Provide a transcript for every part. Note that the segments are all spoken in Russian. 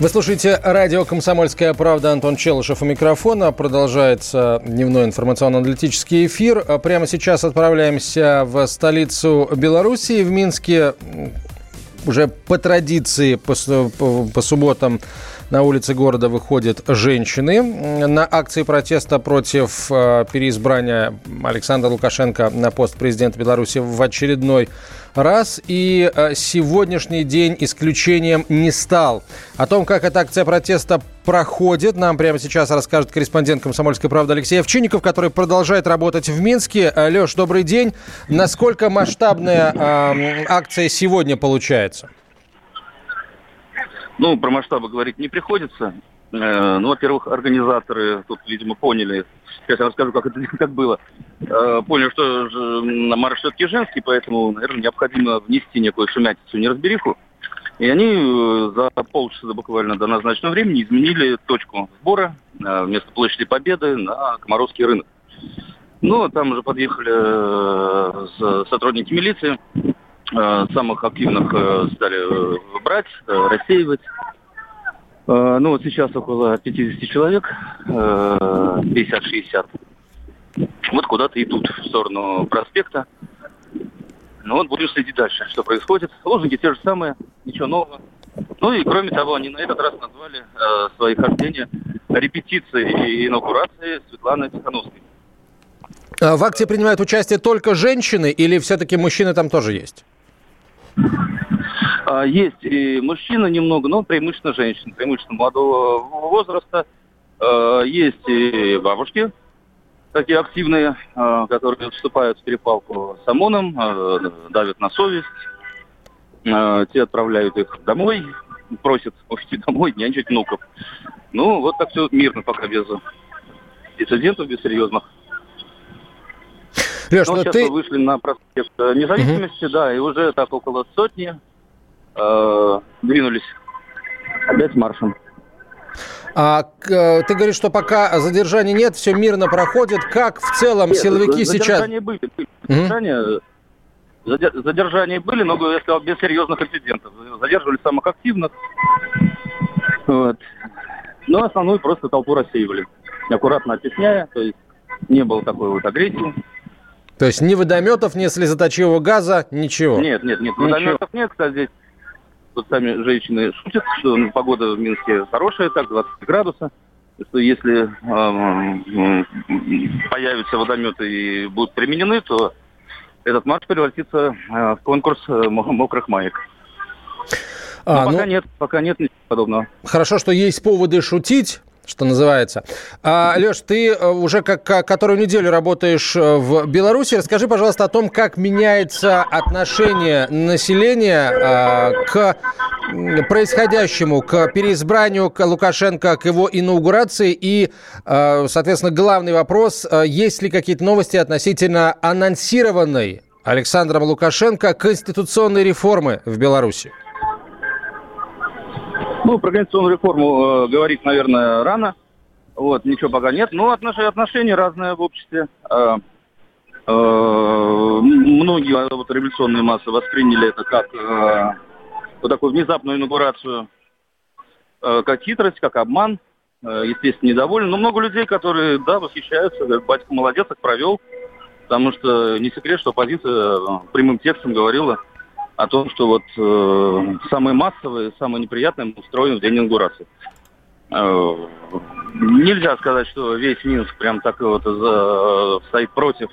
Вы слушаете радио «Комсомольская правда». Антон Челышев у микрофона. Продолжается дневной информационно-аналитический эфир. Прямо сейчас отправляемся в столицу Белоруссии, в Минске. Уже по традиции по, по, по субботам на улицы города выходят женщины на акции протеста против э, переизбрания Александра Лукашенко на пост президента Беларуси в очередной раз. И э, сегодняшний день исключением не стал. О том, как эта акция протеста проходит, нам прямо сейчас расскажет корреспондент «Комсомольской правды» Алексей Овчинников, который продолжает работать в Минске. Э, Леш, добрый день. Насколько масштабная э, акция сегодня получается? Ну, про масштабы говорить не приходится. Э, ну, во-первых, организаторы тут, видимо, поняли, сейчас я расскажу, как это как было, э, поняли, что марш все-таки женский, поэтому, наверное, необходимо внести некую шумятицу, неразбериху. И они э, за полчаса буквально до назначенного времени изменили точку сбора вместо площади Победы на Комаровский рынок. Ну, там уже подъехали сотрудники милиции, самых активных стали брать, рассеивать. Ну вот сейчас около 50 человек, 50-60. Вот куда-то идут в сторону проспекта. Ну вот будем следить дальше, что происходит. Лозунги те же самые, ничего нового. Ну и кроме того, они на этот раз назвали э, свои хождения репетицией и инаугурацией Светланы Тихановской. А в акции принимают участие только женщины или все-таки мужчины там тоже есть? А, есть и мужчины немного, но преимущественно женщин, преимущественно молодого возраста. А, есть и бабушки, такие активные, а, которые вступают в перепалку с ОМОНом, давят на совесть. Те отправляют их домой, просят уйти домой, нянчить внуков. Ну, вот так все мирно пока без инцидентов, без серьезных. Леш, ну, сейчас ты... мы вышли на проспект независимости, угу. да, и уже так около сотни э, двинулись опять маршем. А, э, ты говоришь, что пока задержаний нет, все мирно проходит. Как в целом нет, силовики задержания сейчас... Были, задержания, угу. Задержания были, но, я сказал, без серьезных инцидентов. Задерживали самых активных. Вот. Но основную просто толпу рассеивали. Аккуратно оттесняя, то есть не было такой вот агрессии. То есть ни водометов, ни слезоточивого газа, ничего? Нет, нет, нет, водометов нет, кстати, здесь вот сами женщины шутят, что ну, погода в Минске хорошая, так, 20 градусов, что если э, появятся водометы и будут применены, то этот марш превратится э, в конкурс э, мокрых маек. А, Но пока ну... нет, пока нет ничего подобного. Хорошо, что есть поводы шутить что называется. А, Леш, ты э, уже как, которую неделю работаешь в Беларуси. Расскажи, пожалуйста, о том, как меняется отношение населения а, к происходящему, к переизбранию к Лукашенко, к его инаугурации. И, а, соответственно, главный вопрос, а, есть ли какие-то новости относительно анонсированной Александром Лукашенко конституционной реформы в Беларуси? Ну, про конституционную реформу э, говорить, наверное, рано. Вот, ничего пока нет. Но отношения, отношения разные в обществе. Э, э, многие э, вот, революционные массы восприняли это как э, вот такую внезапную инаугурацию, э, как хитрость, как обман. Э, естественно, недовольны. Но много людей, которые, да, восхищаются, говорят, батька молодец, так провел. Потому что не секрет, что оппозиция э, прямым текстом говорила, о том, что вот э, самые массовые, самые неприятные устроены в день инаугурации. Э, нельзя сказать, что весь Минск прям так вот за, стоит против.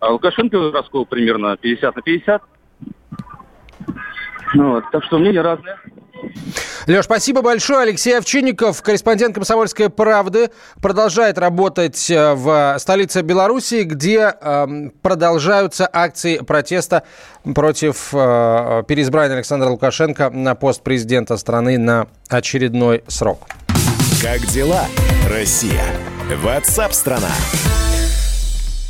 А Лукашенко раскол примерно 50 на 50. Ну, вот, так что мнения разные. Леш, спасибо большое. Алексей Овчинников, корреспондент «Комсомольской правды», продолжает работать э, в столице Беларуси, где э, продолжаются акции протеста против э, переизбрания Александра Лукашенко на пост президента страны на очередной срок. Как дела, Россия? Ватсап-страна! страна